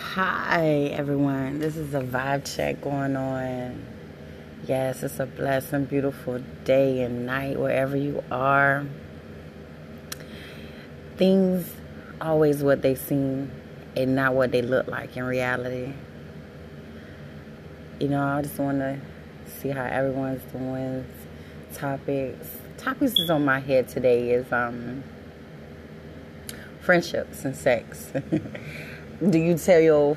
Hi, everyone. This is a vibe check going on. Yes, it's a blessed and beautiful day and night wherever you are. Things always what they seem and not what they look like in reality. You know, I just want to see how everyone's doing. Topics. Topics is on my head today is um friendships and sex. do you tell your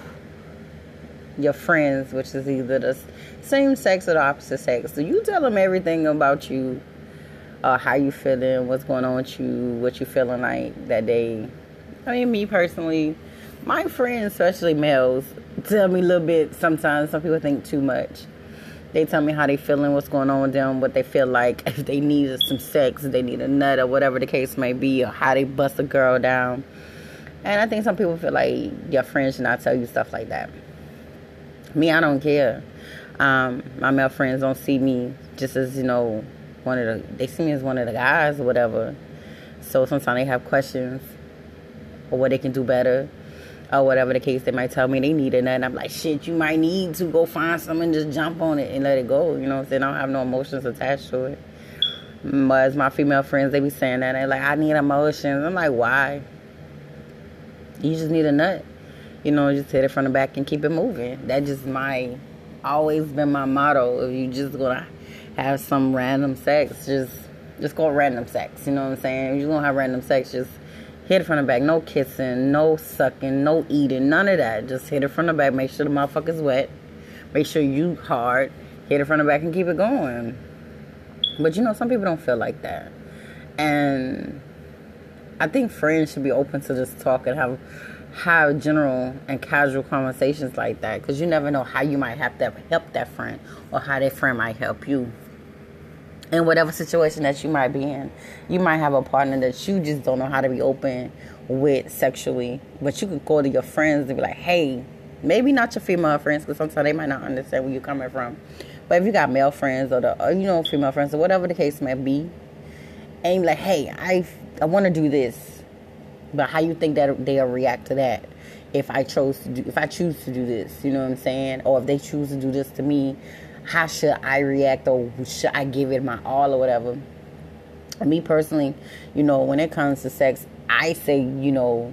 your friends, which is either the same sex or the opposite sex, do you tell them everything about you, uh, how you feeling, what's going on with you, what you feeling like that day? I mean, me personally, my friends, especially males, tell me a little bit. Sometimes some people think too much. They tell me how they feeling, what's going on with them, what they feel like, if they need some sex, if they need a nut, or whatever the case may be, or how they bust a girl down and I think some people feel like your friends should not tell you stuff like that. Me, I don't care. Um, my male friends don't see me just as, you know, one of the, they see me as one of the guys or whatever. So sometimes they have questions or what they can do better or whatever the case. They might tell me they need it. And I'm like, shit, you might need to go find someone, just jump on it and let it go. You know what I'm saying? I don't have no emotions attached to it. But as my female friends, they be saying that. They're like, I need emotions. I'm like, why? You just need a nut. You know, just hit it from the back and keep it moving. That just my always been my motto. If you just gonna have some random sex, just just go random sex. You know what I'm saying? If you're gonna have random sex, just hit it from the back. No kissing, no sucking, no eating, none of that. Just hit it from the back. Make sure the motherfucker's wet. Make sure you hard. Hit it from the back and keep it going. But you know, some people don't feel like that. And I think friends should be open to just talk and have have general and casual conversations like that because you never know how you might have to help that friend or how that friend might help you in whatever situation that you might be in. You might have a partner that you just don't know how to be open with sexually, but you could go to your friends and be like, hey, maybe not your female friends because sometimes they might not understand where you're coming from. But if you got male friends or the or, you know female friends or whatever the case may be, and like, hey, I I want to do this, but how you think that they'll react to that? If I chose to do, if I choose to do this, you know what I'm saying, or if they choose to do this to me, how should I react, or should I give it my all, or whatever? Me personally, you know, when it comes to sex, I say, you know,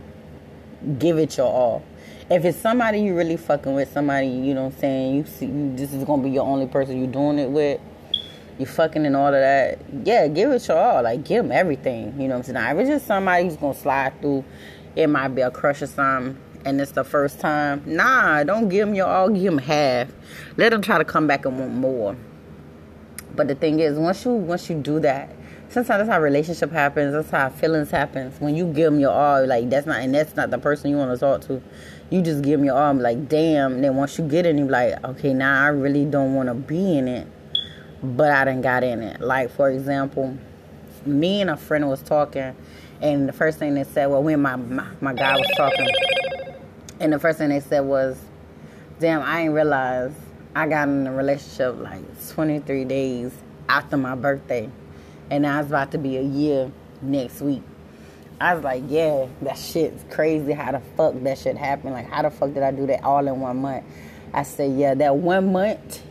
give it your all. If it's somebody you really fucking with, somebody, you know what I'm saying, you see, you, this is gonna be your only person you're doing it with you fucking and all of that, yeah, give it your all. Like, give them everything. You know what I'm saying? If it's just somebody who's going to slide through, it might be a crush or something, and it's the first time. Nah, don't give them your all, give them half. Let them try to come back and want more. But the thing is, once you once you do that, sometimes that's how relationship happens. That's how feelings happens. When you give them your all, like that's not and that's not the person you want to talk to. You just give them your all, like damn. Then once you get in, you're like, okay, now I really don't want to be in it but I didn't got in it. Like for example, me and a friend was talking, and the first thing they said, well, when my my, my guy was talking, and the first thing they said was, "Damn, I didn't realize I got in a relationship like 23 days after my birthday, and now it's about to be a year next week." I was like, yeah, that shit's crazy. How the fuck that shit happened? Like, how the fuck did I do that all in one month? I said, yeah, that one month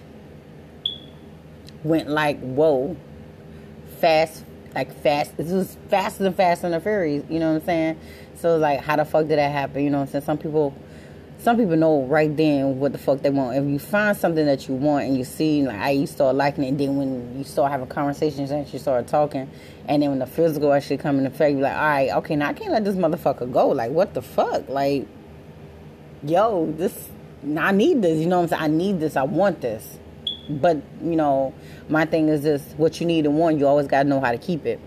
went like whoa, fast, like fast. This was faster than Fast and the Furious. You know what I'm saying? So like, how the fuck did that happen? You know what I'm saying? Some people, some people know right then what the fuck they want. If you find something that you want and you see, like, I you start liking it, then when you start having conversations and you start talking, and then when the physical actually come into effect, you're like, all right, okay, now I can't let this motherfucker go. Like, what the fuck? Like, yo, this, I need this. You know what I'm saying? I need this. I want this. But, you know, my thing is this what you need and want, you always got to know how to keep it.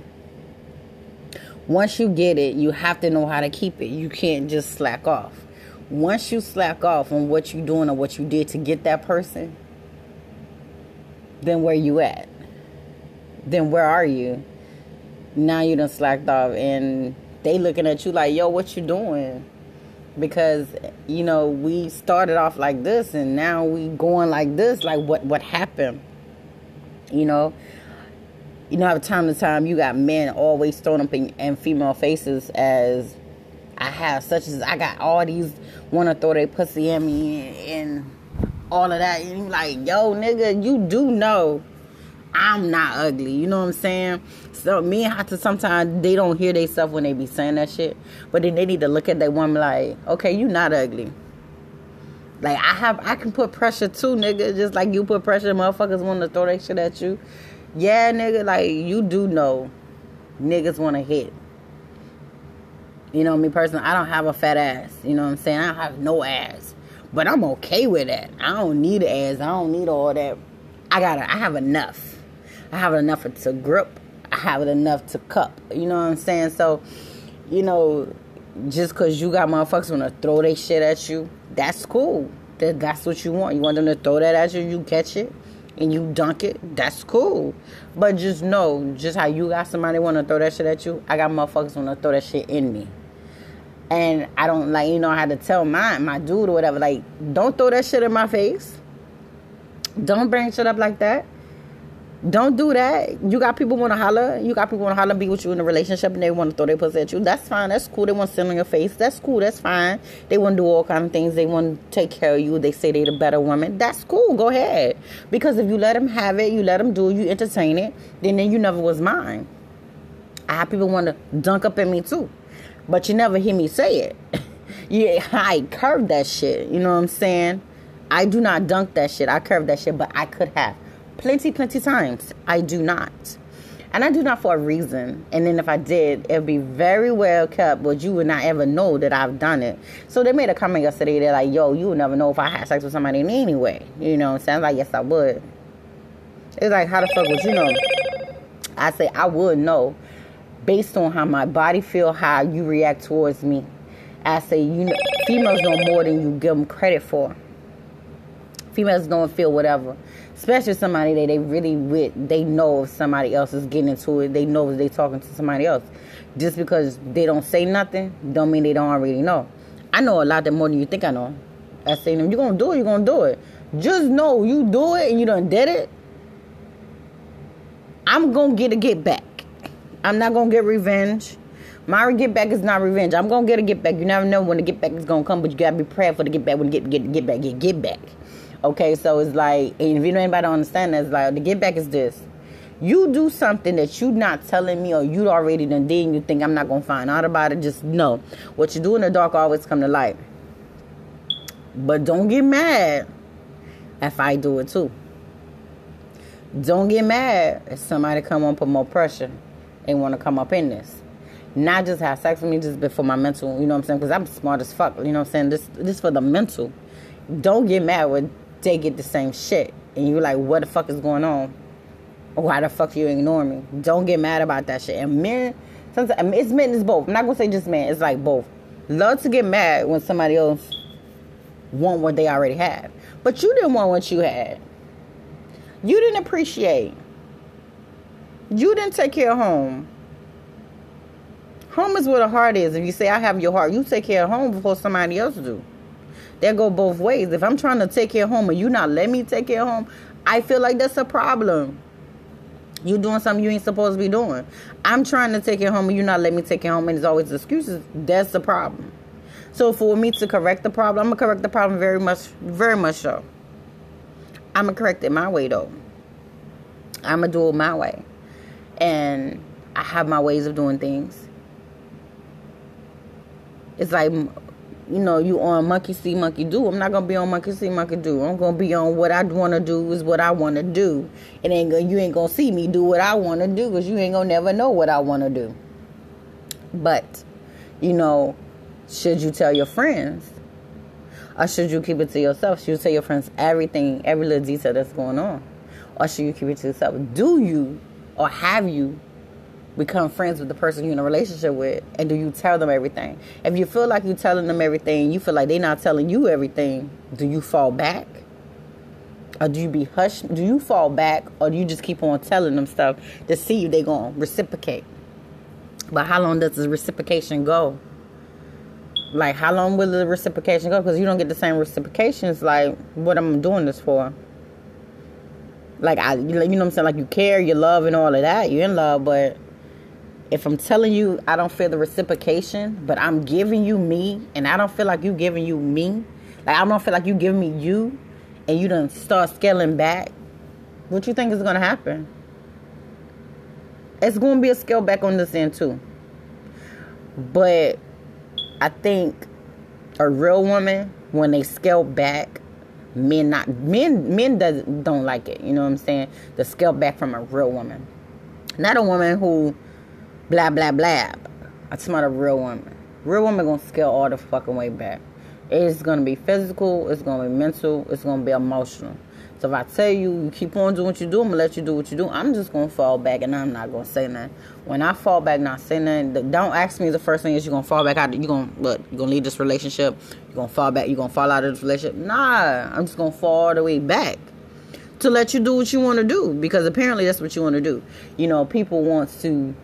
Once you get it, you have to know how to keep it. You can't just slack off. Once you slack off on what you're doing or what you did to get that person, then where you at? Then where are you? Now you done slacked off and they looking at you like, yo, what you doing? Because you know we started off like this and now we going like this like what what happened you know you know time to time you got men always throwing up in, in female faces as i have such as i got all these want to throw their pussy at me and all of that. And you like, yo, nigga, you do know I'm not ugly. You know what I'm saying? So me and Hata sometimes they don't hear themselves when they be saying that shit. But then they need to look at that woman like, okay, you not ugly. Like I have I can put pressure too, nigga. Just like you put pressure, motherfuckers want to throw that shit at you. Yeah, nigga, like you do know niggas want to hit. You know, me personally, I don't have a fat ass. You know what I'm saying? I don't have no ass. But I'm okay with that. I don't need an ass. I don't need all that. I got I have enough. I have enough to grip. I have it enough to cup. You know what I'm saying? So, you know, just because you got motherfuckers want to throw their shit at you, that's cool. That, that's what you want. You want them to throw that at you, you catch it and you dunk it, that's cool. But just know, just how you got somebody want to throw that shit at you, I got motherfuckers want to throw that shit in me. And I don't like, you know, had to tell my my dude or whatever, like, don't throw that shit in my face. Don't bring shit up like that. Don't do that. You got people want to holler. You got people want to holler, and be with you in a relationship, and they want to throw their pussy at you. That's fine. That's cool. They want to sit on your face. That's cool. That's fine. They want to do all kind of things. They want to take care of you. They say they the better woman. That's cool. Go ahead. Because if you let them have it, you let them do it, you entertain it, then then you never was mine. I have people want to dunk up at me too, but you never hear me say it. yeah, I curve that shit. You know what I'm saying? I do not dunk that shit. I curve that shit, but I could have plenty, plenty times. I do not. And I do not for a reason. And then if I did, it would be very well kept, but you would not ever know that I've done it. So they made a comment yesterday. They're like, yo, you would never know if I had sex with somebody anyway. You know what I'm saying? Like, yes, I would. It's like, how the fuck would you know? I say, I would know based on how my body feel, how you react towards me. I say, you know, females know more than you give them credit for. Females don't feel whatever. Especially somebody that they really with they know if somebody else is getting into it. They know if they talking to somebody else. Just because they don't say nothing don't mean they don't already know. I know a lot that more than you think i know. I say them you gonna do it you gonna do it. Just know you do it and you done did it i'm gonna get a get back. I'm not gonna get revenge. My get back is not revenge. I'm gonna get a get back. You never know when the get back is gonna come, but you gotta be prepared for the get back when get get get back get get back. Okay, so it's like, and if you know anybody don't understand that, it's like the get back is this. You do something that you not telling me or you already done did and you think I'm not gonna find out about it, just know. What you do in the dark always come to light. But don't get mad if I do it too. Don't get mad if somebody come on put more pressure and want to come up in this. Not just have sex with me just before my mental, you know what I'm saying? Because I'm smart as fuck, you know what I'm saying? This this for the mental. Don't get mad with they get the same shit. And you're like, what the fuck is going on? Why the fuck you ignore me? Don't get mad about that shit. And men, sometimes it's men, it's both. I'm not gonna say just men. It's like both. Love to get mad when somebody else want what they already have, but you didn't want what you had. You didn't appreciate. You didn't take care of home. Home is where the heart is. If you say I have your heart, you take care of home before somebody else do that go both ways. If I'm trying to take of home and you not let me take of home, I feel like that's a problem. You doing something you ain't supposed to be doing. I'm trying to take of home and you not let me take of home and there's always excuses. That's the problem. So for me to correct the problem, I'm gonna correct the problem very much, very much so. I'm gonna correct it my way though. I'm gonna do it my way, and I have my ways of doing things. It's like you know, you on monkey see, monkey do. I'm not gonna be on monkey see, monkey do. I'm gonna be on what I want to do is what I want to do. It ain't gonna, you ain't gonna see me do what I want to do because you ain't gonna never know what I want to do. But, you know, should you tell your friends? Or should you keep it to yourself? Should you tell your friends everything, every little detail that's going on? Or should you keep it to yourself? Do you or have you become friends with the person you're in a relationship with and do you tell them everything? If you feel like you're telling them everything you feel like they're not telling you everything do you fall back? Or do you be hushed do you fall back or do you just keep on telling them stuff to see if they're going to reciprocate? But how long does the reciprocation go? Like how long will the reciprocation go? Because you don't get the same reciprocations like what i'm doing this for. Like I, you know what I'm saying? Like you care, you love, and all of that. You're in love, but if I'm telling you I don't feel the reciprocation, but I'm giving you me, and I don't feel like you giving you me, like I don't feel like you giving me you, and you don't start scaling back, what you think is gonna happen? It's gonna be a scale back on this end too. But I think a real woman, when they scale back, men not men men does don't like it. You know what I'm saying? The scale back from a real woman, not a woman who blah blah blah. I talking about a real woman. Real woman gonna scale all the fucking way back. It's gonna be physical. It's gonna be mental. It's gonna be emotional. So if I tell you, you keep on doing what you do, I'm gonna let you do what you do. I'm just gonna fall back and I'm not gonna say nothing. When I fall back, not say nothing. Don't ask me the first thing is you're gonna fall back out. You gonna what? You gonna leave this relationship? You're gonna fall back? You're gonna fall out of this relationship? Nah, I'm just gonna fall all the way back to let you do what you want to do because apparently that's what you want to do. You know, people want to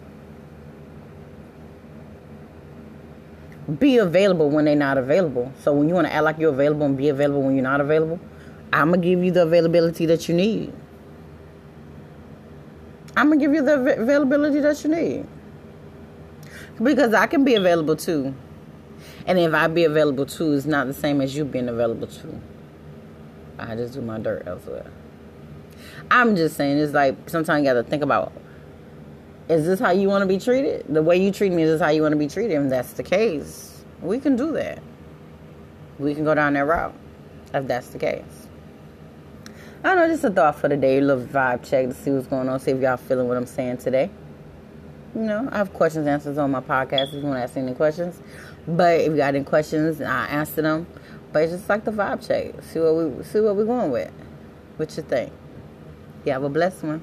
be available when they're not available. So when you want to act like you're available and be available when you're not available I'm gonna give you the availability that you need. I'm gonna give you the availability that you need because I can be available too. And if I be available too, it's not the same as you being available too. I just do my dirt elsewhere. I'm just saying, it's like sometimes you got to think about is this how you want to be treated? The way you treat me, is how you want to be treated? And that's the case, we can do that. We can go down that route if that's the case. I don't know, just a thought for the day. A little vibe check to see what's going on. See if y'all feeling what I'm saying today. You know, I have questions, answers on my podcast if you want to ask any questions. But if you got any questions, I answer them. But it's just like the vibe check. See what we see what we're going with. What you think? You have a blessed one.